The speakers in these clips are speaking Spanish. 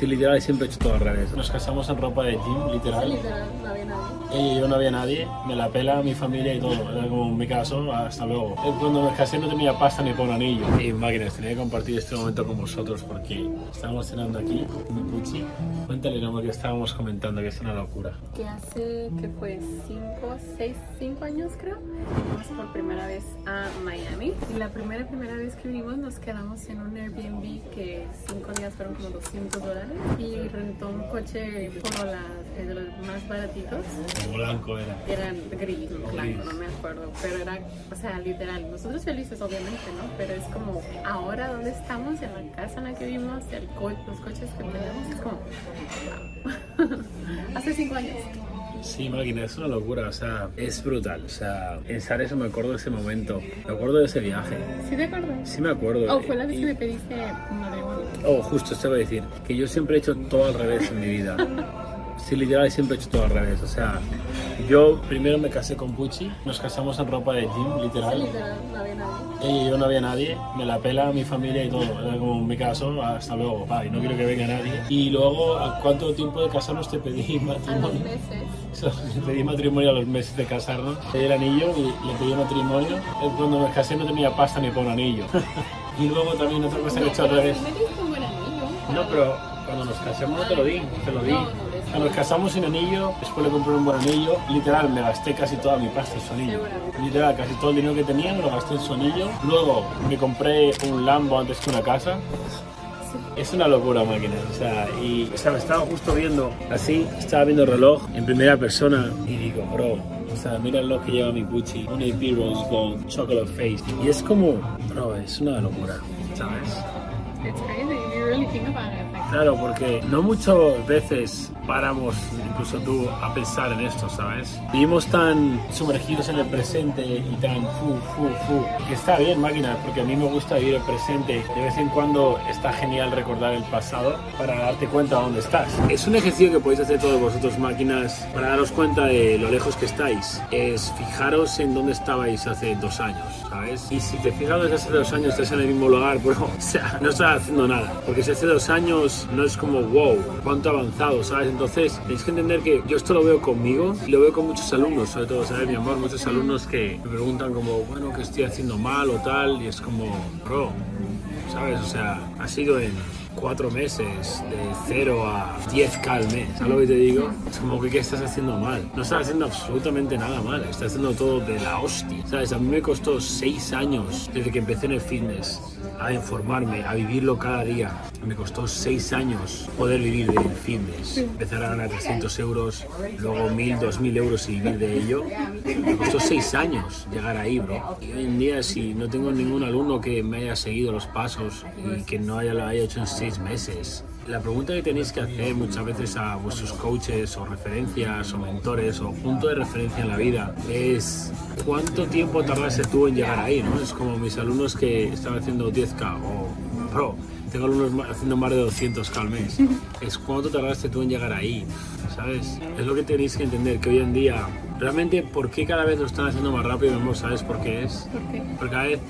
Sí, literal, siempre he hecho todo al revés. Nos casamos en ropa de gym, literal. Literal, no había nadie. Ella y yo no había nadie, me la pela mi familia y todo. Era como me caso, hasta luego. Eh, Cuando me casé no tenía pasta ni por un anillo. Y máquinas, tenía que compartir este momento con vosotros porque estábamos cenando aquí mi Pucci. Cuéntale, no, que estábamos comentando que es una locura. Que hace, que fue? Cinco, seis, cinco años creo. Fuimos por primera vez a Miami. Y la primera, primera vez que vinimos nos quedamos en un Airbnb que cinco días fueron como 200 dólares. Y rentó un coche como la, eh, de los más baratitos. Como blanco era. Eran gris, blanco, no me acuerdo, pero era, o sea, literal, nosotros felices obviamente, ¿no? Pero es como, ahora donde estamos, en la casa en la que vivimos, el co los coches que tenemos, es como, wow. Hace cinco años. Sí, máquina, es una locura, o sea, es brutal. O sea, pensar eso me acuerdo de ese momento, me acuerdo de ese viaje. ¿Sí te acuerdas? Sí me acuerdo. Oh, fue la vez que me pediste matrimonio. Oh, justo te voy a decir que yo siempre he hecho todo al revés en mi vida. Sí, literal, siempre he hecho todo al revés. O sea, yo primero me casé con Pucci, nos casamos en ropa de gym, literal. Literal, no había nadie. Ella y yo no había nadie, me la pela mi familia y todo. Era como me caso, hasta luego, bye, no quiero que venga nadie. Y luego, ¿a cuánto tiempo de casarnos te pedí A los matrimonio? meses. Le pedí matrimonio a los meses de casarnos. Pedí el anillo y le pedí matrimonio. Cuando me casé no tenía pasta ni por un anillo. y luego también otra cosa que he hecho al revés. sí me diste un buen anillo. No, pero cuando nos casamos no te lo di, te lo di. No, no, Cuando nos casamos sin anillo, después le compré un buen anillo, literal, me gasté casi toda mi pasta en su anillo. Literal, casi todo el dinero que tenía me lo gasté en su anillo. Luego me compré un Lambo antes que una casa. Es una locura, máquina. O sea, y o sea, me estaba justo viendo así, estaba viendo el reloj en primera persona y digo, bro, o sea, mira reloj que lleva mi Gucci, un AP Rose Gold Chocolate Face. Y es como, bro, es una locura, ¿sabes? Claro, porque no muchas veces paramos, incluso tú, a pensar en esto, ¿sabes? Vivimos tan sumergidos en el presente y tan fu, fu, fu, que está bien, máquina, porque a mí me gusta vivir el presente. De vez en cuando está genial recordar el pasado para darte cuenta de dónde estás. Es un ejercicio que podéis hacer todos vosotros, máquinas, para daros cuenta de lo lejos que estáis. Es fijaros en dónde estabais hace dos años, ¿sabes? Y si te fijas desde hace dos años, estás en el mismo lugar, bro, o sea, no haciendo nada. Porque si hace dos años no es como, wow, cuánto avanzado, ¿sabes? Entonces, tenéis que entender que yo esto lo veo conmigo y lo veo con muchos alumnos, sobre todo, ¿sabes, mi amor? Muchos alumnos que me preguntan como, bueno, ¿qué estoy haciendo mal o tal? Y es como, bro, ¿sabes? O sea, ha sido en cuatro meses, de 0 a 10k al mes. ¿Sabes lo que te digo? Es como que ¿qué estás haciendo mal? No estás haciendo absolutamente nada mal, estás haciendo todo de la hostia. ¿Sabes? A mí me costó seis años desde que empecé en el fitness a informarme, a vivirlo cada día. Me costó seis años poder vivir del fitness. Empezar a ganar 300 euros, luego 1000, 2000 euros y vivir de ello. Me costó seis años llegar ahí, bro. Y hoy en día, si no tengo ningún alumno que me haya seguido los pasos y que no haya, lo haya hecho en seis meses, la pregunta que tenéis que hacer muchas veces a vuestros coaches o referencias o mentores o punto de referencia en la vida es cuánto tiempo tardaste tú en llegar ahí, ¿no? Es como mis alumnos que estaban haciendo 10K o pro. Tengo alumnos haciendo más de 200K al mes. Es cuánto tardaste tú en llegar ahí, ¿sabes? Es lo que tenéis que entender, que hoy en día, realmente, ¿por qué cada vez lo están haciendo más rápido? ¿No sabes por qué es? ¿Por qué? Porque cada vez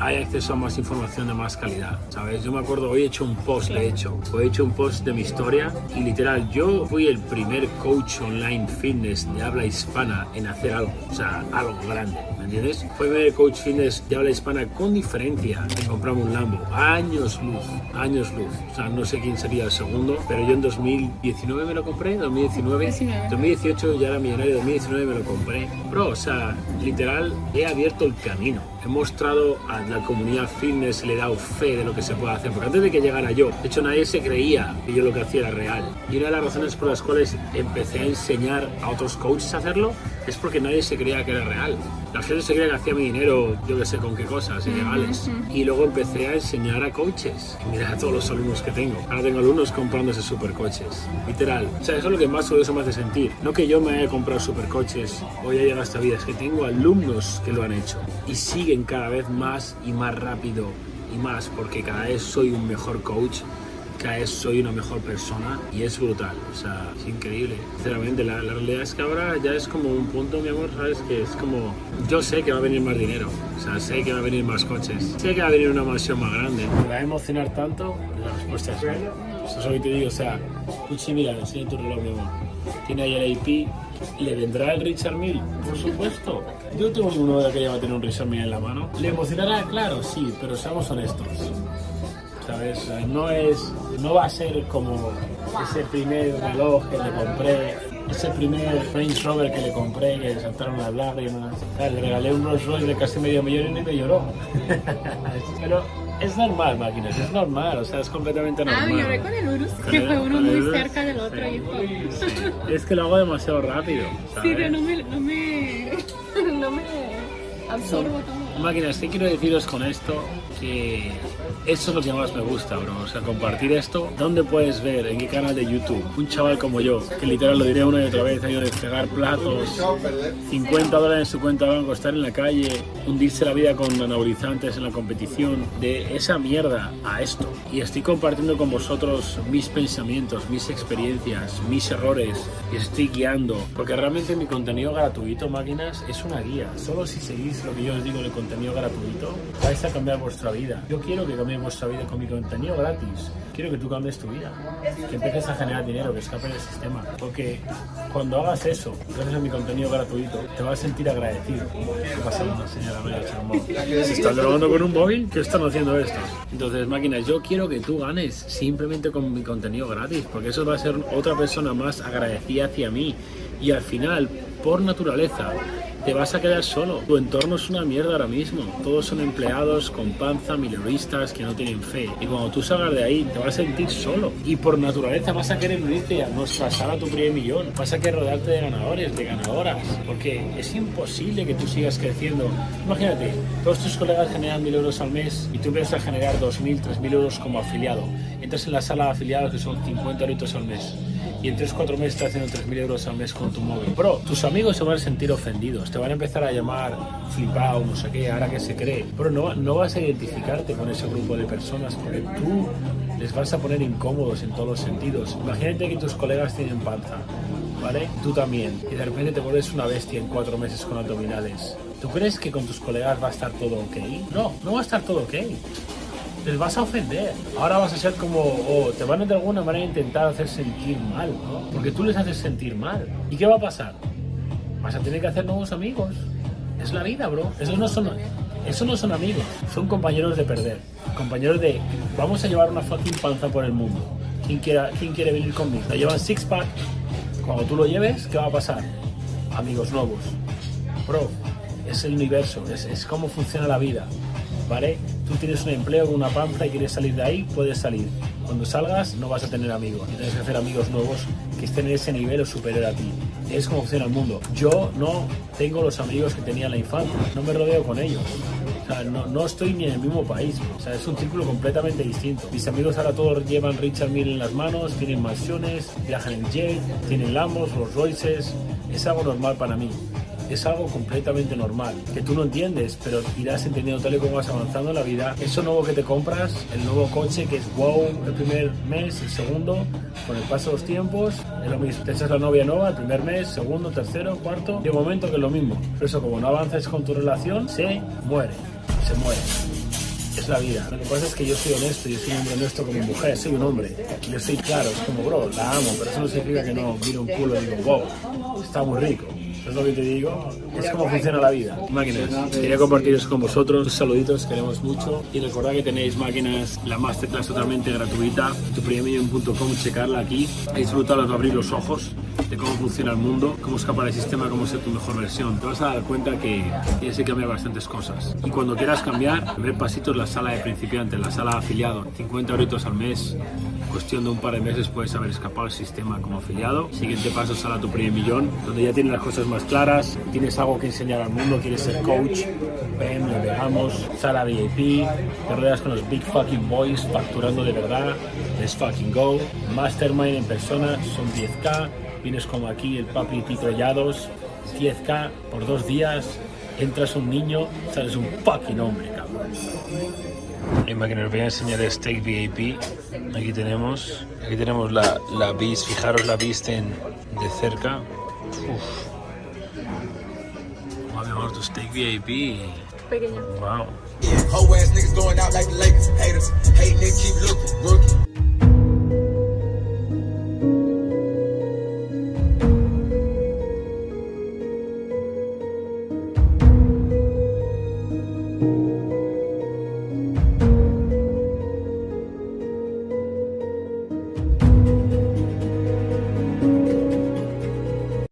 hay acceso a más información de más calidad, ¿sabes? Yo me acuerdo, hoy he hecho un post, de hecho, hoy he hecho un post de mi historia y literal, yo fui el primer coach online fitness de habla hispana en hacer algo, o sea, algo grande, ¿me entiendes? Fue el primer coach fitness de habla hispana con diferencia en comprarme un Lambo, años luz, años luz, o sea, no sé quién sería el segundo, pero yo en 2019 me lo compré, 2019, 19. 2018 ya era millonario, 2019 me lo compré. Bro, o sea, literal, he abierto el camino. He mostrado a la comunidad fitness, le he dado fe de lo que se puede hacer. Porque antes de que llegara yo, de hecho nadie se creía que yo lo que hacía era real. Y una de las razones por las cuales empecé a enseñar a otros coaches a hacerlo es porque nadie se creía que era real. La gente se creía que hacía mi dinero, yo que sé con qué cosas, ilegales. Y luego empecé a enseñar a coaches. Mira a todos los alumnos que tengo. Ahora tengo alumnos comprándose supercoches. Literal. O sea, eso es lo que más orgulloso me hace sentir. No que yo me haya comprado supercoches o haya llegado a esta vida, es que tengo alumnos que lo han hecho. Y siguen cada vez más y más rápido y más porque cada vez soy un mejor coach cada vez soy una mejor persona y es brutal, o sea, es increíble. Sinceramente, la, la realidad es que ahora ya es como un punto, mi amor, ¿sabes? Que es como, yo sé que va a venir más dinero, o sea, sé que va a venir más coches, sé que va a venir una mansión más grande. ¿Me va a emocionar tanto? La respuesta es. Eso es lo que te digo, o sea, Puchi, mira, enseña tu reloj, mi amor. Tiene ahí el AP, ¿le vendrá el Richard Mille? Por supuesto. Yo tengo ninguno de que ya va a tener un Richard Mille en la mano. ¿Le emocionará? Claro, sí, pero seamos honestos. ¿Sabes? No es, no va a ser como ese primer reloj que le compré, ese primer Range Rover que le compré, que le saltaron las lágrimas. Le regalé un Rolls Royce de casi medio millón y me lloró. pero es normal, máquinas, es normal, o sea, es completamente Ah, normal. lloré con el Urus, que fue uno muy cerca del otro sí. y fue... Es que lo hago demasiado rápido. Sí, ¿sabes? pero no me, no me, no me absorbo todo. Máquinas, ¿qué quiero deciros con esto? Que esto es lo que más me gusta, bro. O sea, compartir esto. ¿Dónde puedes ver? ¿En qué canal de YouTube? Un chaval como yo, que literal lo diré una y otra vez, ha ido de fregar platos, 50 dólares en su cuenta de banco, estar en la calle, hundirse la vida con anabolizantes en la competición, de esa mierda a esto. Y estoy compartiendo con vosotros mis pensamientos, mis experiencias, mis errores, y estoy guiando, porque realmente mi contenido gratuito, máquinas, es una guía. Solo si seguís lo que yo os digo de contenido gratuito, vais a cambiar vuestra vida. Yo quiero que cambiéis vuestra vida con mi contenido gratis. Quiero que tú cambies tu vida, que empieces a generar dinero, que escape del sistema. Porque cuando hagas eso, gracias a mi contenido gratuito, te vas a sentir agradecido. ¿Qué pasa, señora María? ¿Se están grabando con un móvil? ¿Qué están haciendo estos? Entonces, máquinas, yo quiero que tú ganes simplemente con mi contenido gratis, porque eso va a ser otra persona más agradecida hacia mí. Y al final, por naturaleza, te vas a quedar solo. Tu entorno es una mierda ahora mismo. Todos son empleados con panza, mileuristas que no tienen fe. Y cuando tú salgas de ahí, te vas a sentir solo. Y por naturaleza vas a querer unirte a nuestra sala tu primer millón. Vas a querer rodearte de ganadores, de ganadoras. Porque es imposible que tú sigas creciendo. Imagínate, todos tus colegas generan mil euros al mes y tú empiezas a generar 2.000, 3.000 euros como afiliado. Entras en la sala de afiliados que son 50 euros al mes y en 3-4 meses estás haciendo 3.000 euros al mes con tu móvil. Bro, tus amigos se van a sentir ofendidos, te van a empezar a llamar flipado, no sé qué, ahora que se cree. Pero no, no vas a identificarte con ese grupo de personas porque tú les vas a poner incómodos en todos los sentidos. Imagínate que tus colegas tienen panza, ¿vale? Tú también. Y de repente te vuelves una bestia en 4 meses con abdominales. ¿Tú crees que con tus colegas va a estar todo ok? No, no va a estar todo ok les vas a ofender. Ahora vas a ser como, o te van a de alguna manera intentar hacer sentir mal, ¿no? Porque tú les haces sentir mal. ¿Y qué va a pasar? Vas a tener que hacer nuevos amigos. Es la vida, bro. Esos no son, esos no son amigos, son compañeros de perder. Compañeros de, vamos a llevar una fucking panza por el mundo. ¿Quién, quiera, quién quiere venir conmigo? La llevan six pack. Cuando tú lo lleves, ¿qué va a pasar? Amigos nuevos. Bro, es el universo, es, es cómo funciona la vida. ¿vale? Tú tienes un empleo con una panza y quieres salir de ahí, puedes salir. Cuando salgas no vas a tener amigos, tienes que hacer amigos nuevos que estén en ese nivel o superior a ti. Es como funciona el mundo. Yo no tengo los amigos que tenía en la infancia, no me rodeo con ellos. O sea, no, no estoy ni en el mismo país. O sea, es un círculo completamente distinto. Mis amigos ahora todos llevan Richard Mille en las manos, tienen mansiones, viajan en jet, tienen Lambos, los Royces. Es algo normal para mí es algo completamente normal, que tú no entiendes, pero irás entendiendo tal y como vas avanzando en la vida. Eso nuevo que te compras, el nuevo coche que es wow el primer mes, el segundo, con el paso de los tiempos, es lo mismo. Te echas la novia nueva el primer mes, segundo, tercero, cuarto, un momento que es lo mismo. Pero eso, como no avances con tu relación, se muere, se muere. Es la vida. Lo que pasa es que yo soy honesto, yo soy un hombre honesto como mujer, soy un hombre. Yo soy claro, es como, bro, la amo, pero eso no significa que no mire un culo y digo, wow, está muy rico. Es lo que te digo, es como funciona la vida. Máquinas, quería compartiros con vosotros un saluditos, queremos mucho. Y recordad que tenéis máquinas, la masterclass totalmente gratuita, tuprimermillón.com, checarla aquí. Disfrutar de abrir los ojos de cómo funciona el mundo, cómo escapar del sistema, cómo ser tu mejor versión. Te vas a dar cuenta que tienes que cambiar bastantes cosas. Y cuando quieras cambiar, el primer pasito es la sala de principiante, la sala de afiliado, 50 euros al mes. Cuestión de un par de meses puedes haber escapado del sistema como afiliado. Siguiente paso, sala tu primer millón, donde ya tienes las cosas más claras, tienes algo que enseñar al mundo, quieres ser coach, ven, lo veamos, sala VIP, te rodeas con los big fucking boys facturando de verdad, let's fucking go, mastermind en persona, son 10k, vienes como aquí el papi Tito Llados, 10k por dos días, entras un niño, sales un fucking hombre, cabrón. Imagínate, os voy a enseñar el Steak VIP. Aquí tenemos, aquí tenemos la, la Beast, fijaros la Beast en, de cerca. Uf. Wow, mi amor, tu Steak VIP. Pequeño. Wow. Hoe ass niggas going out like the Lakers. Haters, hate niggas keep looking. Rookie,